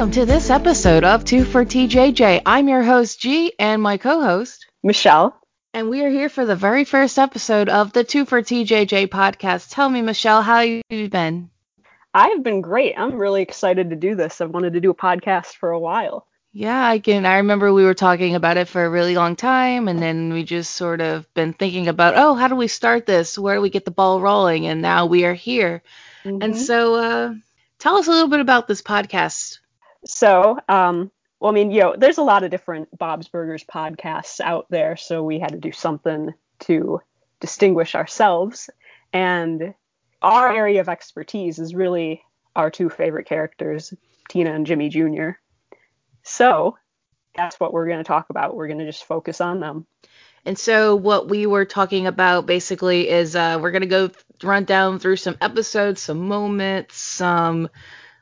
Welcome to this episode of 2 for TJJ. I'm your host, G, and my co host, Michelle. And we are here for the very first episode of the 2 for TJJ podcast. Tell me, Michelle, how you been? I've been great. I'm really excited to do this. I've wanted to do a podcast for a while. Yeah, I can. I remember we were talking about it for a really long time, and then we just sort of been thinking about, oh, how do we start this? Where do we get the ball rolling? And now we are here. Mm-hmm. And so, uh, tell us a little bit about this podcast. So, um, well, I mean, you know, there's a lot of different Bob's Burgers podcasts out there, so we had to do something to distinguish ourselves. And our area of expertise is really our two favorite characters, Tina and Jimmy Jr. So that's what we're going to talk about. We're going to just focus on them. And so what we were talking about basically is uh, we're going to go run down through some episodes, some moments, some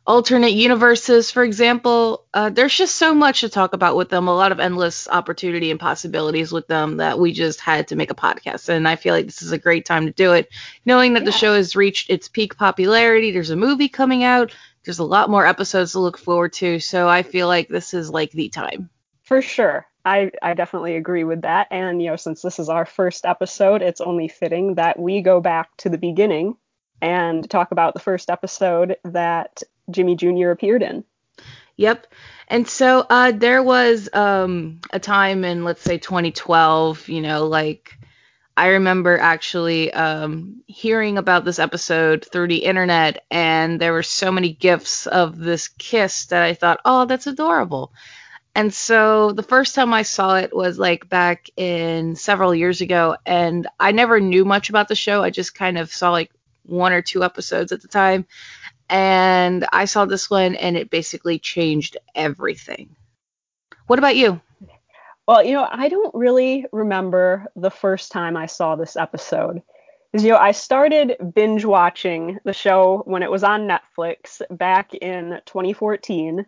alternate universes, for example. Uh, there's just so much to talk about with them, a lot of endless opportunity and possibilities with them that we just had to make a podcast. And I feel like this is a great time to do it, knowing that yeah. the show has reached its peak popularity. There's a movie coming out. There's a lot more episodes to look forward to. So I feel like this is like the time. For sure. I, I definitely agree with that. And, you know, since this is our first episode, it's only fitting that we go back to the beginning and talk about the first episode that Jimmy Jr. appeared in. Yep. And so uh, there was um, a time in, let's say, 2012, you know, like I remember actually um, hearing about this episode through the internet, and there were so many gifs of this kiss that I thought, oh, that's adorable. And so the first time I saw it was like back in several years ago, and I never knew much about the show. I just kind of saw like one or two episodes at the time and I saw this one and it basically changed everything. What about you? Well, you know, I don't really remember the first time I saw this episode. Because, you know, I started binge watching the show when it was on Netflix back in 2014.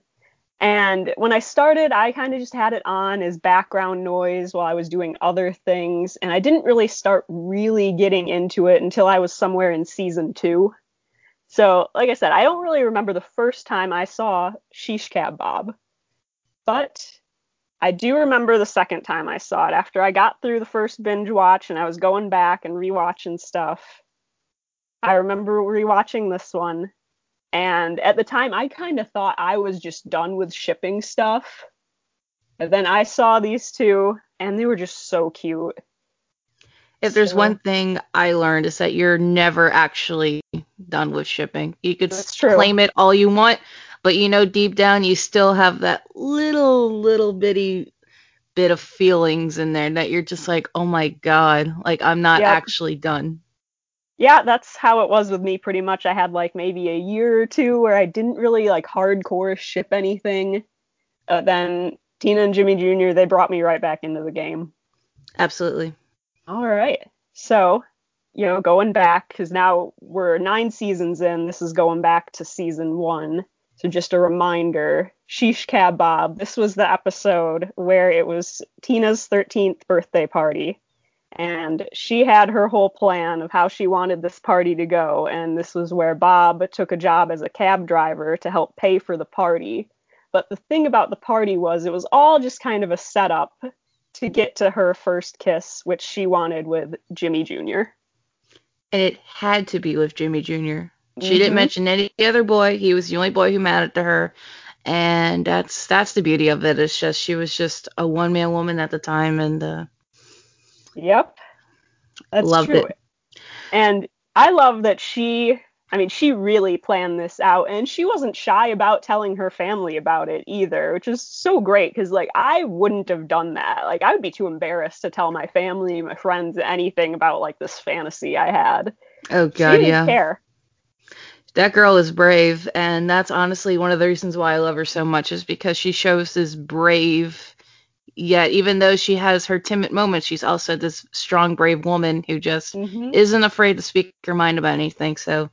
And when I started, I kind of just had it on as background noise while I was doing other things. And I didn't really start really getting into it until I was somewhere in season two. So, like I said, I don't really remember the first time I saw Shish Kab Bob, but I do remember the second time I saw it after I got through the first binge watch and I was going back and rewatching stuff. I remember rewatching this one, and at the time, I kind of thought I was just done with shipping stuff. Then I saw these two, and they were just so cute. If there's so, one thing I learned is that you're never actually done with shipping. You could claim it all you want, but you know deep down you still have that little little bitty bit of feelings in there that you're just like, "Oh my god, like I'm not yep. actually done." Yeah, that's how it was with me pretty much. I had like maybe a year or two where I didn't really like hardcore ship anything. Uh, then Tina and Jimmy Jr. they brought me right back into the game. Absolutely. All right. So, you know, going back, because now we're nine seasons in, this is going back to season one. So, just a reminder Shish Kab Bob, this was the episode where it was Tina's 13th birthday party. And she had her whole plan of how she wanted this party to go. And this was where Bob took a job as a cab driver to help pay for the party. But the thing about the party was it was all just kind of a setup to get to her first kiss, which she wanted with Jimmy Jr. And it had to be with Jimmy Jr. She mm-hmm. didn't mention any other boy. He was the only boy who mattered to her. And that's that's the beauty of it. It's just she was just a one man woman at the time and uh Yep. That's loved true. it. And I love that she I mean, she really planned this out and she wasn't shy about telling her family about it either, which is so great because, like, I wouldn't have done that. Like, I would be too embarrassed to tell my family, my friends, anything about, like, this fantasy I had. Oh, God, yeah. Care. That girl is brave, and that's honestly one of the reasons why I love her so much is because she shows this brave yet even though she has her timid moments, she's also this strong, brave woman who just mm-hmm. isn't afraid to speak her mind about anything. So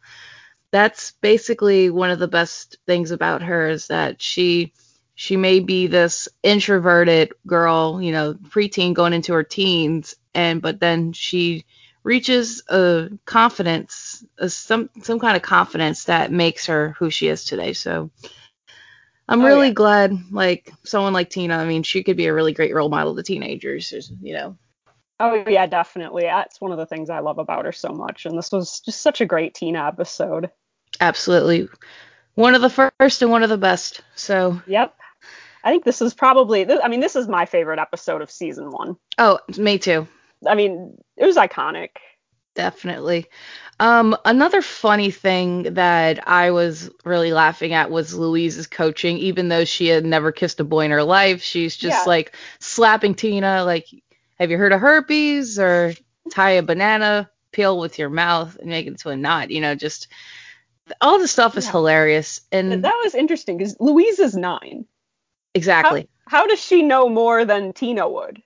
that's basically one of the best things about her is that she she may be this introverted girl, you know, preteen going into her teens, and but then she reaches a confidence, a, some some kind of confidence that makes her who she is today. So I'm Oh, really yeah. glad, like someone like Tina. I mean, she could be a really great role model to teenagers. You know, Oh yeah, definitely. That's one of the things I love about her so much. And this was just such a great Tina episode. absolutely one of the first and one of the best. So, Yep. I think this is probably. I mean, this is my favorite episode of season one. oh, me too. I mean, it was iconic. Definitely. Um, another funny thing that I was really laughing at was Louise's coaching. Even though she had never kissed a boy in her life, she's just Yeah. like slapping Tina, like, "Have you heard of herpes?" or tie a banana peel with your mouth and make it into a knot. You know, just all the stuff is Yeah. hilarious. And That was interesting because Louise is nine. exactly. How does she know more than Tina would?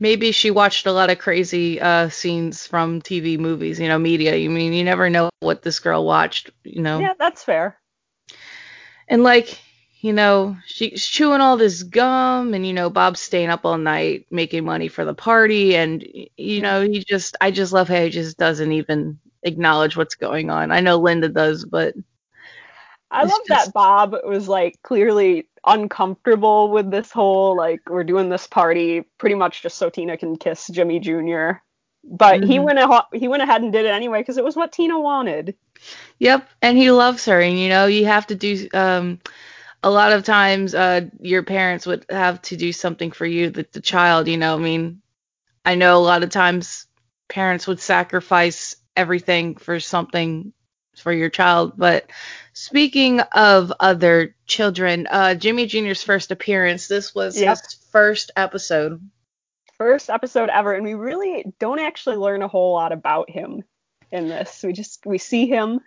Maybe she watched a lot of crazy uh, scenes from TV movies, you know, media. You mean you never know what this girl watched, you know. Yeah, that's fair. And like, you know, she's chewing all this gum and you know, Bob's staying up all night making money for the party and you know, he just I just love how he just doesn't even acknowledge what's going on. I know Linda does, but I love just- that Bob was like clearly uncomfortable with this whole like we're doing this party pretty much just so Tina can kiss Jimmy Jr. But he Mhm. went he went ahead and did it anyway because it was what Tina wanted. Yep, and he loves her, and you know you have to do. Um, a lot of times, uh, your parents would have to do something for you, the, the child. You know, I mean, I know a lot of times parents would sacrifice everything for something for your child. But speaking of other children, uh, Jimmy Jr.'s first appearance. This was his first episode. First episode ever, and we really don't actually learn a whole lot about him in this. We just we see him,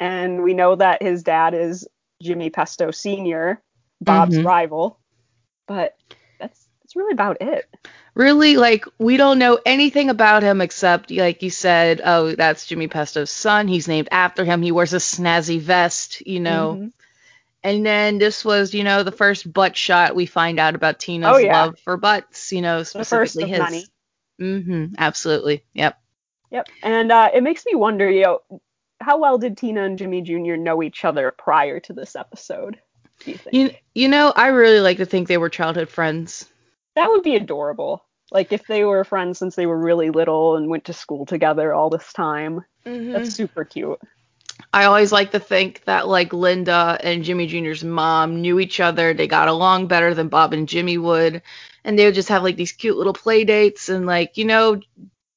and we know that his dad is Jimmy Pesto Sr., Bob's Mhm. rival. But that's really about it. really like we don't know anything about him except like you said oh that's jimmy pesto's son he's named after him he wears a snazzy vest you know Mhm. and then this was you know the first butt shot we find out about tina's Oh, yeah. love for butts you know the first specifically his many. mm-hmm absolutely yep Yep. And uh, it makes me wonder, you know, how well did Tina and Jimmy Jr. know each other prior to this episode? Do you think? you, you know i really like to think they were childhood friends that would be adorable. Like if they were friends since they were really little and went to school together all this time. Mm-hmm. That's super cute. I always like to think that like Linda and Jimmy Jr.'s mom knew each other. They got along better than Bob and Jimmy would. And they would just have like these cute little play dates and like, you know,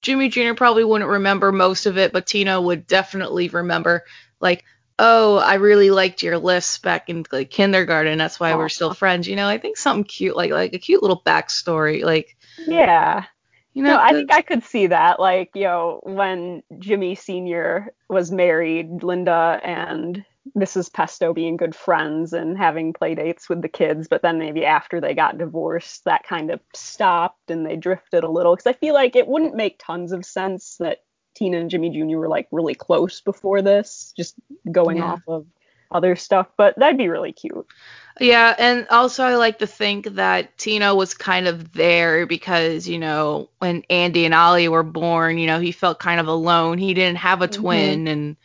Jimmy Jr. probably wouldn't remember most of it, but Tina would definitely remember like, oh, I really liked your lists back in like kindergarten. That's why we're still friends. You know, I think something cute like like a cute little backstory. Like, Yeah. you know, No, I think I could see that. Like, you know, when Jimmy Sr. was married, Linda and Mrs. Pesto being good friends and having play dates with the kids, but then maybe after they got divorced, that kind of stopped and they drifted a little. Because I feel like it wouldn't make tons of sense that Tina and Jimmy Jr. were like really close before this, just going Yeah. off of other stuff. But that'd be really cute. Yeah, and also I like to think that Tina was kind of there because, you know, when Andy and Ollie were born, you know, he felt kind of alone. He didn't have a Mhm. twin and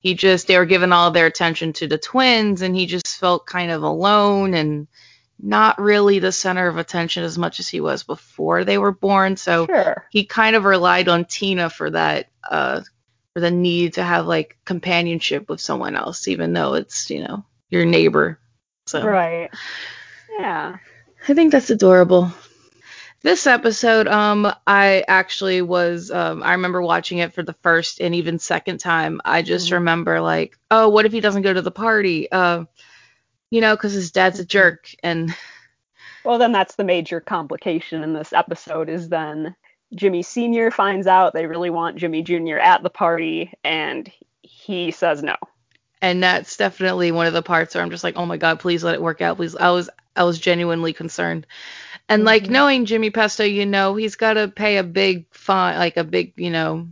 he just they were giving all their attention to the twins and he just felt kind of alone and not really the center of attention as much as he was before they were born. So Sure. he kind of relied on Tina for that uh for the need to have like companionship with someone else even though it's, you know, your neighbor. So Right. Yeah. I think that's adorable. This episode, um, I actually was, um, I remember watching it for the first and even second time. I just Mhm. remember like, oh, what if he doesn't go to the party? Uh, you know, because his dad's a jerk, and Well, then that's the major complication in this episode is then Jimmy Sr. finds out they really want Jimmy Jr. at the party and he says no. and that's definitely one of the parts where I'm just like, oh my god, please let it work out, please. I was, I was genuinely concerned, and like Mhm. knowing Jimmy Pesto, you know, he's got to pay a big fine, like a big, you know,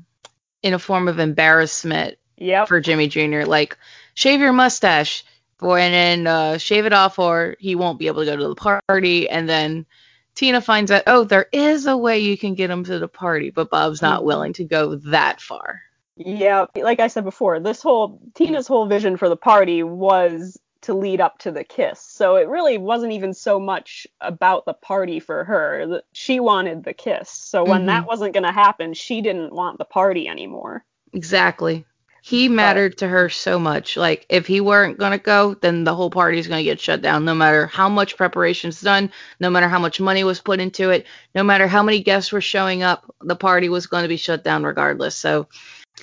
in a form of embarrassment Yep. for Jimmy Jr. Like, shave your mustache, and then uh, shave it off, or he won't be able to go to the party. And then Tina finds out, oh, there is a way you can get him to the party, but Bob's not Mhm. willing to go that far. Yeah, like I said before, this whole Tina's whole vision for the party was to lead up to the kiss. So it really wasn't even so much about the party for her. She wanted the kiss. So when mm-hmm. that wasn't going to happen, she didn't want the party anymore. Exactly. He mattered to her so much. Like if he weren't going to go, then the whole party's going to get shut down no matter how much preparation's done, no matter how much money was put into it, no matter how many guests were showing up, the party was going to be shut down regardless. So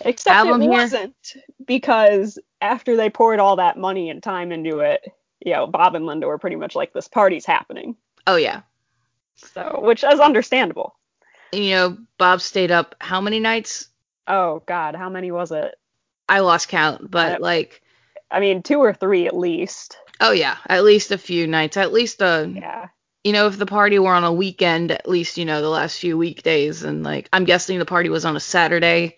Except it wasn't because after they poured all that money and time into it, you know, Bob and Linda were pretty much like, this party's happening. Oh, yeah. So, which is understandable. You know, Bob stayed up how many nights? Oh, God, how many was it? I lost count, but I, like. I mean, two or three at least. Oh, yeah, at least a few nights. At least a. Yeah. You know, if the party were on a weekend, at least, you know, the last few weekdays. And like, I'm guessing the party was on a Saturday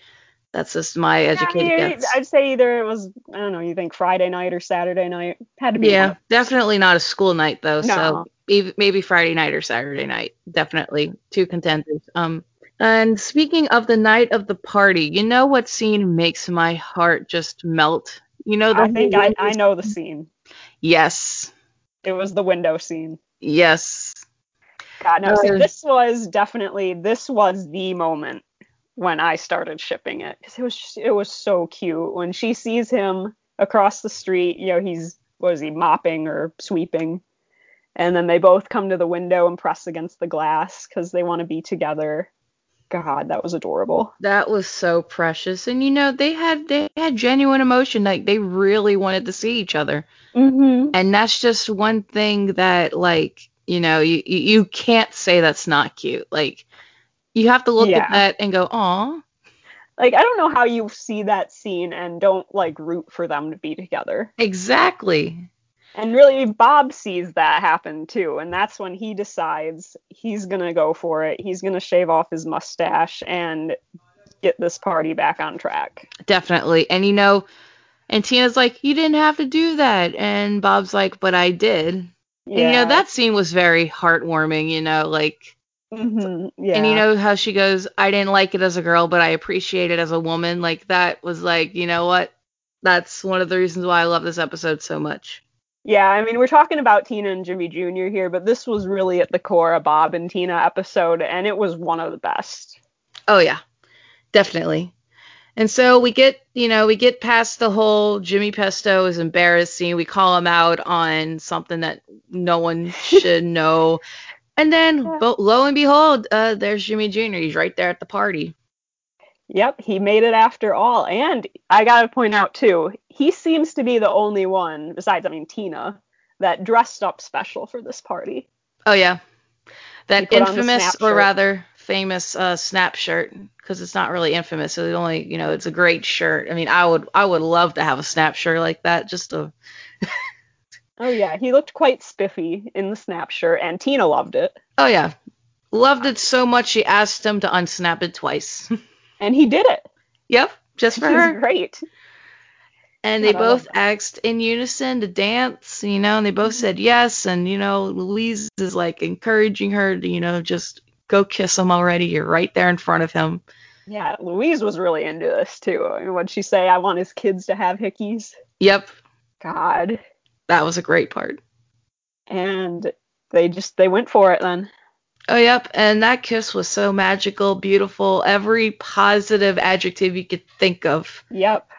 that's just my educated yeah, guess. I'd say either it was I don't know, you think Friday night or Saturday night. Had to be. Yeah, definitely not a school night though. No. So maybe Friday night or Saturday night. Definitely two contenders. Um, and speaking of the night of the party, you know what scene makes my heart just melt? You know the I think I, I know the scene. Yes. It was the window scene. Yes. God no, uh, this was definitely this was the moment when I started shipping it because it was just, it was so cute when she sees him across the street. You know, he's was he mopping or sweeping, and then they both come to the window and press against the glass because they want to be together. God, that was adorable. That was so precious, and you know they had they had genuine emotion, like they really wanted to see each other, mm-hmm. and that's just one thing that like you know you you can't say that's not cute, like you have to look yeah. at that and go, "Aw." Like I don't know how you see that scene and don't like root for them to be together. Exactly. And really, Bob sees that happen too, and that's when he decides he's gonna go for it. He's gonna shave off his mustache and get this party back on track. Definitely. And you know, and Tina's like, "You didn't have to do that," and Bob's like, "But I did." Yeah. And you know, that scene was very heartwarming. You know, like Mm-hmm, yeah. And you know how she goes, I didn't like it as a girl, but I appreciate it as a woman. Like that was like, you know what? That's one of the reasons why I love this episode so much. Yeah, I mean, we're talking about Tina and Jimmy Jr. here, but this was really at the core a Bob and Tina episode, and it was one of the best. Oh, yeah, definitely. And so we get, you know, we get past the whole Jimmy Pesto is embarrassing. We call him out on something that no one should know. And then, yeah. lo and behold, uh, there's Jimmy Jr. He's right there at the party. Yep, he made it after all. And I got to point out, too, he seems to be the only one, besides, I mean, Tina, that dressed up special for this party. Oh, yeah. That infamous, or rather famous, uh, snap shirt, because it's not really infamous. So it's only, you know, it's a great shirt. I mean, I would, I would love to have a snap shirt like that, just to Oh yeah, he looked quite spiffy in the snap shirt, and Tina loved it. Oh yeah, loved it so much she asked him to unsnap it twice. and he did it. Yep, just for her. Great. And they both asked in unison to dance, you know, and they both said yes. And you know, Louise is like encouraging her to, you know, just go kiss him already. You're right there in front of him. Yeah, Louise was really into this too. I mean, what'd she say? I want his kids to have hickeys. Yep. God that was a great part. And they just they went for it then. Oh yep, and that kiss was so magical, beautiful, every positive adjective you could think of. Yep.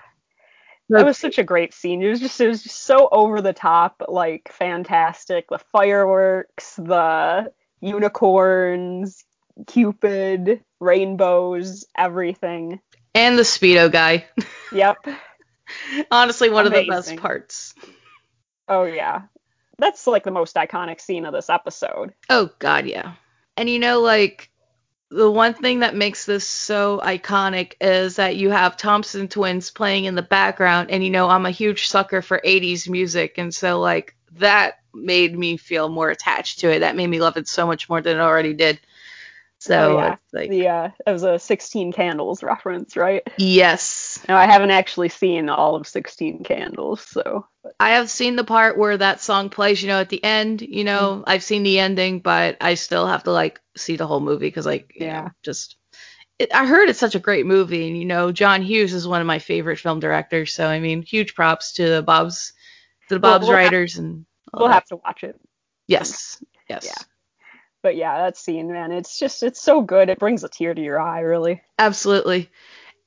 That was such a great scene. It was just it was just so over the top, like fantastic. The fireworks, the unicorns, Cupid, rainbows, everything. And the speedo guy. Yep. Honestly, one Amazing. of the best parts. Oh yeah. That's like the most iconic scene of this episode. Oh god, yeah. And you know like the one thing that makes this so iconic is that you have Thompson twins playing in the background and you know I'm a huge sucker for 80s music and so like that made me feel more attached to it. That made me love it so much more than it already did. So oh, yeah. like, the uh, it was a 16 Candles reference, right? Yes. No, I haven't actually seen all of 16 Candles, so. I have seen the part where that song plays, you know, at the end. You know, mm I've seen the ending, but I still have to like see the whole movie because like, yeah, know, just. It, I heard it's such a great movie, and you know, John Hughes is one of my favorite film directors. So I mean, huge props to the Bob's the Bob's we'll have- and We'll that. have to watch it. yes, yes, Yeah. But yeah, that scene, man, it's just it's so good. It brings a tear to your eye, really. absolutely.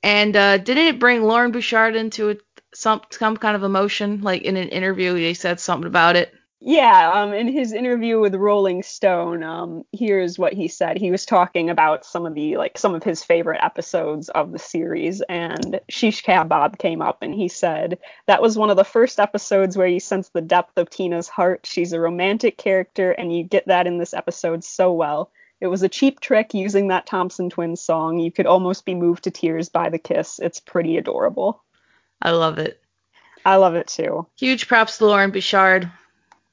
And uh, didn't it bring Loren Bouchard into it, some some kind of emotion? Like in an interview, they said something about it. Yeah, um, in his interview with Rolling Stone, um, here's what he said. He was talking about some of the like some of his favorite episodes of the series, and Shish Kabob came up, and he said that was one of the first episodes where you sense the depth of Tina's heart. She's a romantic character, and you get that in this episode so well. It was a cheap trick using that Thompson Twins song. You could almost be moved to tears by the kiss. It's pretty adorable. I love it. I love it too. Huge props to Loren Bouchard,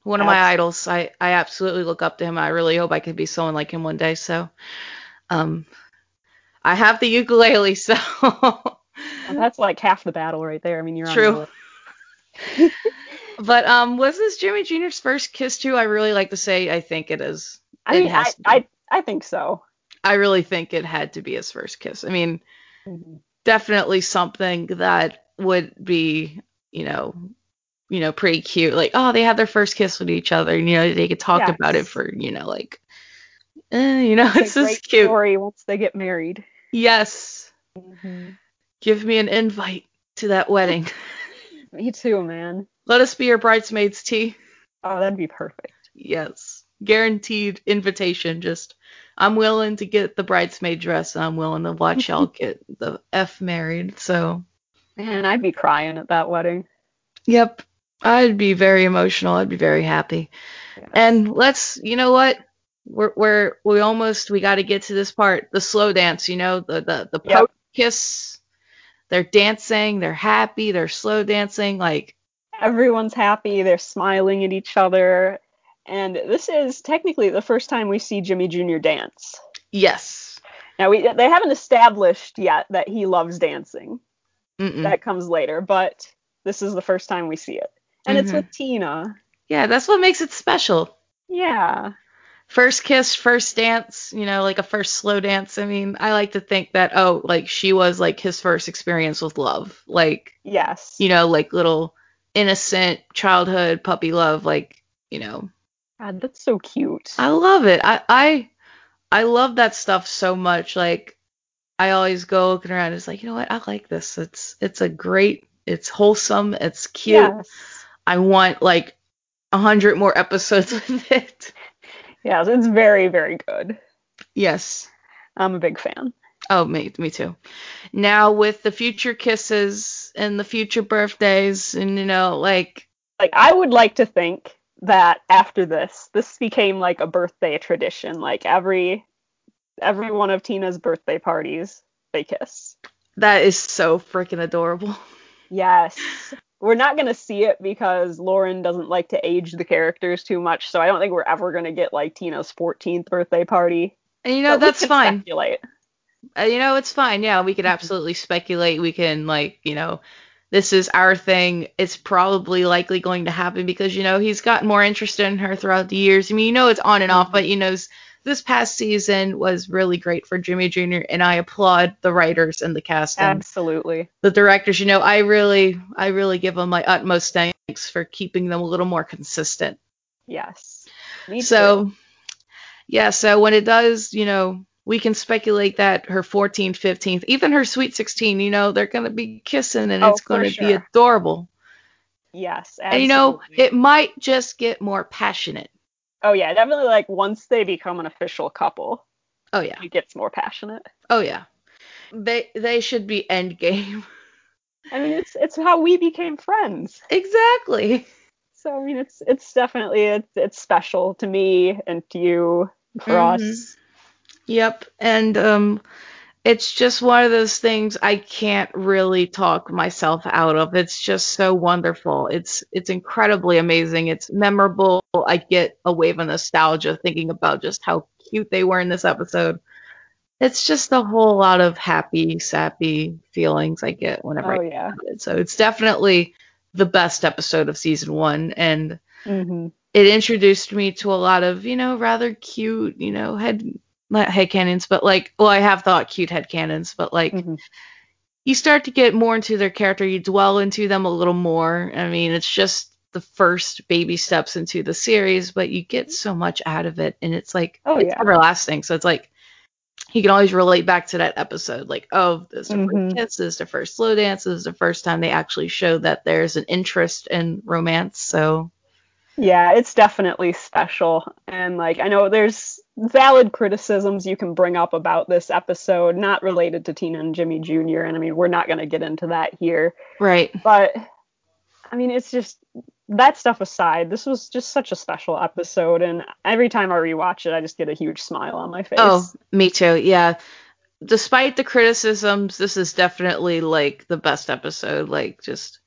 one of my idols. I, I absolutely look up to him. I really hope I could be someone like him one day. So, um, I have the ukulele, so That's like half the battle right there. I mean, you're on True. But um, was this Jimmy Jr.'s first kiss too? I really like to say I think it is. I It mean, I. I I think so. I really think it had to be his first kiss. I mean, Mm-hmm. definitely something that would be, you know, you know, pretty cute. Like, oh, they had their first kiss with each other. And, you know, they could talk about it for, you know, like, eh, you know, it's, It's just cute. story once they get married. Yes, Mm-hmm. give me an invite to that wedding. Me too, man. Let us be your bridesmaids, T. Oh, that'd be perfect. Yes, guaranteed invitation. Just, I'm willing to get the bridesmaid dress. And I'm willing to watch y'all get the F married. So. Man, I'd be crying at that wedding. Yep. I'd be very emotional. I'd be very happy. Yeah. And let's, you know what? We're we're we almost we got to get to this part, the slow dance. You know, the the the Yep. kiss. They're dancing. They're happy. They're slow dancing. Like Everyone's happy. They're smiling at each other. And this is technically the first time we see Jimmy Jr. dance. yes. Now we they haven't established yet that he loves dancing. Mm-mm. That comes later, but this is the first time we see it. And it's Mhm. with Tina. yeah, that's what makes it special. Yeah. First kiss, first dance. You know, like a first slow dance. I mean, I like to think that oh, like she was like his first experience with love. Like Yes. you know, like little innocent childhood puppy love, like, you know. God, that's so cute. I love it. I I I love that stuff so much. Like I always go looking around, it's like, you know what, I like this. It's it's a great it's wholesome, it's cute. Yes. I want like a hundred more episodes with it. Yes, it's very, very good. Yes. I'm a big fan. Oh, me, me too. Now with the future kisses and the future birthdays, and you know, like, Like I would like to think that after this, this became like a birthday tradition. Like every every one of Tina's birthday parties, they kiss. that is so freaking adorable. Yes. We're not going to see it because Loren doesn't like to age the characters too much, so I don't think we're ever going to get like Tina's 14th birthday party. And you know, But that's fine. Speculate. Uh, you know, it's fine. Yeah, we could absolutely speculate. We can like, you know, this is our thing. It's probably likely going to happen because you know he's gotten more interested in her throughout the years. I mean, you know, it's on and off, but you know, this past season was really great for Jimmy Jr. and I applaud the writers and the cast and Absolutely. the directors. You know, I really, I really give them my utmost thanks for keeping them a little more consistent. Yes. Me too. So, yeah, so when it does, you know, we can speculate that her 14th, 15th, even her sweet 16, you know, they're going to be kissing and Oh, it's going to be adorable. yes. And, you know, it might just get more passionate. Oh yeah, definitely like once they become an official couple, Oh, yeah. it gets more passionate. Oh, yeah. They they should be endgame. I mean, it's it's how we became friends. exactly. So I mean, it's it's definitely it's it's special to me and to you, for Mhm. us. Yep. And um it's just one of those things I can't really talk myself out of. It's just so wonderful. It's it's incredibly amazing. It's memorable. I get a wave of nostalgia thinking about just how cute they were in this episode. It's just a whole lot of happy, sappy feelings I get whenever Oh I yeah. it. So it's definitely the best episode of season one and hmm it introduced me to a lot of, you know, rather cute, you know, head not head canons, but like, well, I have thought cute head canons, but like, hmm you start to get more into their character, you dwell into them a little more. I mean, it's just the first baby steps into the series, but you get so much out of it, and it's like Oh, it's yeah. everlasting. So it's like he can always relate back to that episode, like, oh, this is their Mhm. first kiss, this is their first slow dance, this is the first time they actually show that there's an interest in romance. So Yeah, it's definitely special. And like I know there's valid criticisms you can bring up about this episode, not related to Tina and Jimmy Jr. And I mean, we're not going to get into that here. right, But I mean, it's just that stuff aside, this was just such a special episode and every time I rewatch it, I just get a huge smile on my face. Oh, me too. Yeah. Despite the criticisms, this is definitely like the best episode. Like just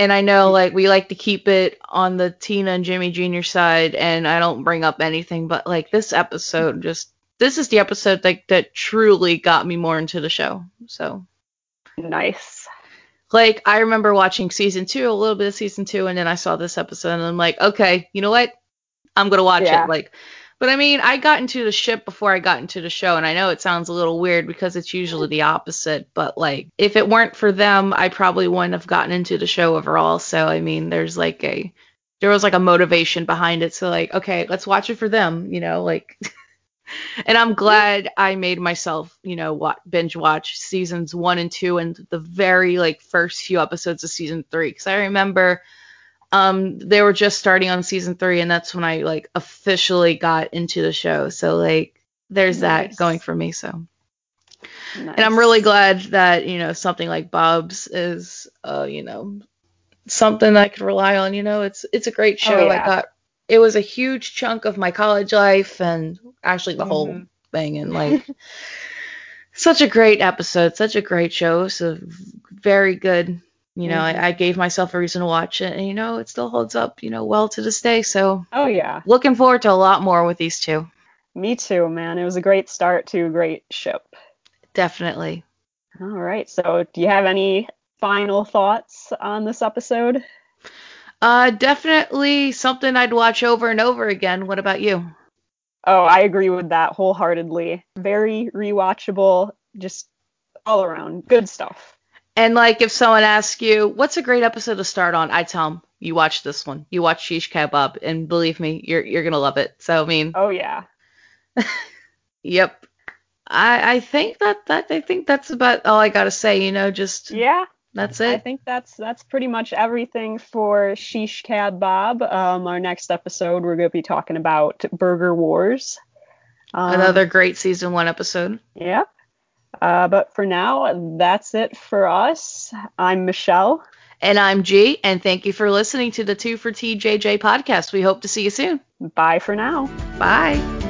and I know mm-hmm. like we like to keep it on the Tina and Jimmy Jr. side and I don't bring up anything, but like this episode mm-hmm. just this is the episode like that truly got me more into the show. So nice. like I remember watching season two, a little bit of season two, and then I saw this episode and I'm like, okay, you know what? I'm gonna watch Yeah. it. Like but I mean, I got into the ship before I got into the show, and I know it sounds a little weird because it's usually the opposite, but like if it weren't for them, I probably wouldn't have gotten into the show overall. So I mean, there's like a there was like a motivation behind it. So like, okay, let's watch it for them, you know, like and I'm glad I made myself, you know, wa binge watch seasons one and two and the very like first few episodes of season three because I remember um they were just starting on season three and that's when I like officially got into the show. So like there's that going for me. So nice. and I'm really glad that you know something like Bob's is uh you know something I could rely on. You know, it's it's a great show. Oh, I got it was a huge chunk of my college life and actually the whole Mhm. thing and like such a great episode, such a great show. So very good. You know, Mhm. I, I gave myself a reason to watch it, and you know, it still holds up, you know, well to this day. So Oh yeah. looking forward to a lot more with these two. Me too, man. It was a great start to a great ship. Definitely. All right. So, do you have any final thoughts on this episode? Uh, definitely something I'd watch over and over again. What about you? Oh, I agree with that wholeheartedly. Very rewatchable, just all around good stuff. And like, if someone asks you, "What's a great episode to start on?" I tell them, "You watch this one. You watch Shish Kebab, and believe me, you're you're gonna love it." So I mean, Oh yeah. yep. I I think that that I think that's about all I gotta say. You know, just Yeah. that's it. I think that's that's pretty much everything for Shish Kebab. Um, our next episode, we're going to be talking about Burger Wars. Um, Another great season one episode. Yeah. Uh, but for now, that's it for us. I'm Michelle. And I'm G, and thank you for listening to the Two for TJJ podcast. We hope to see you soon. Bye for now. Bye.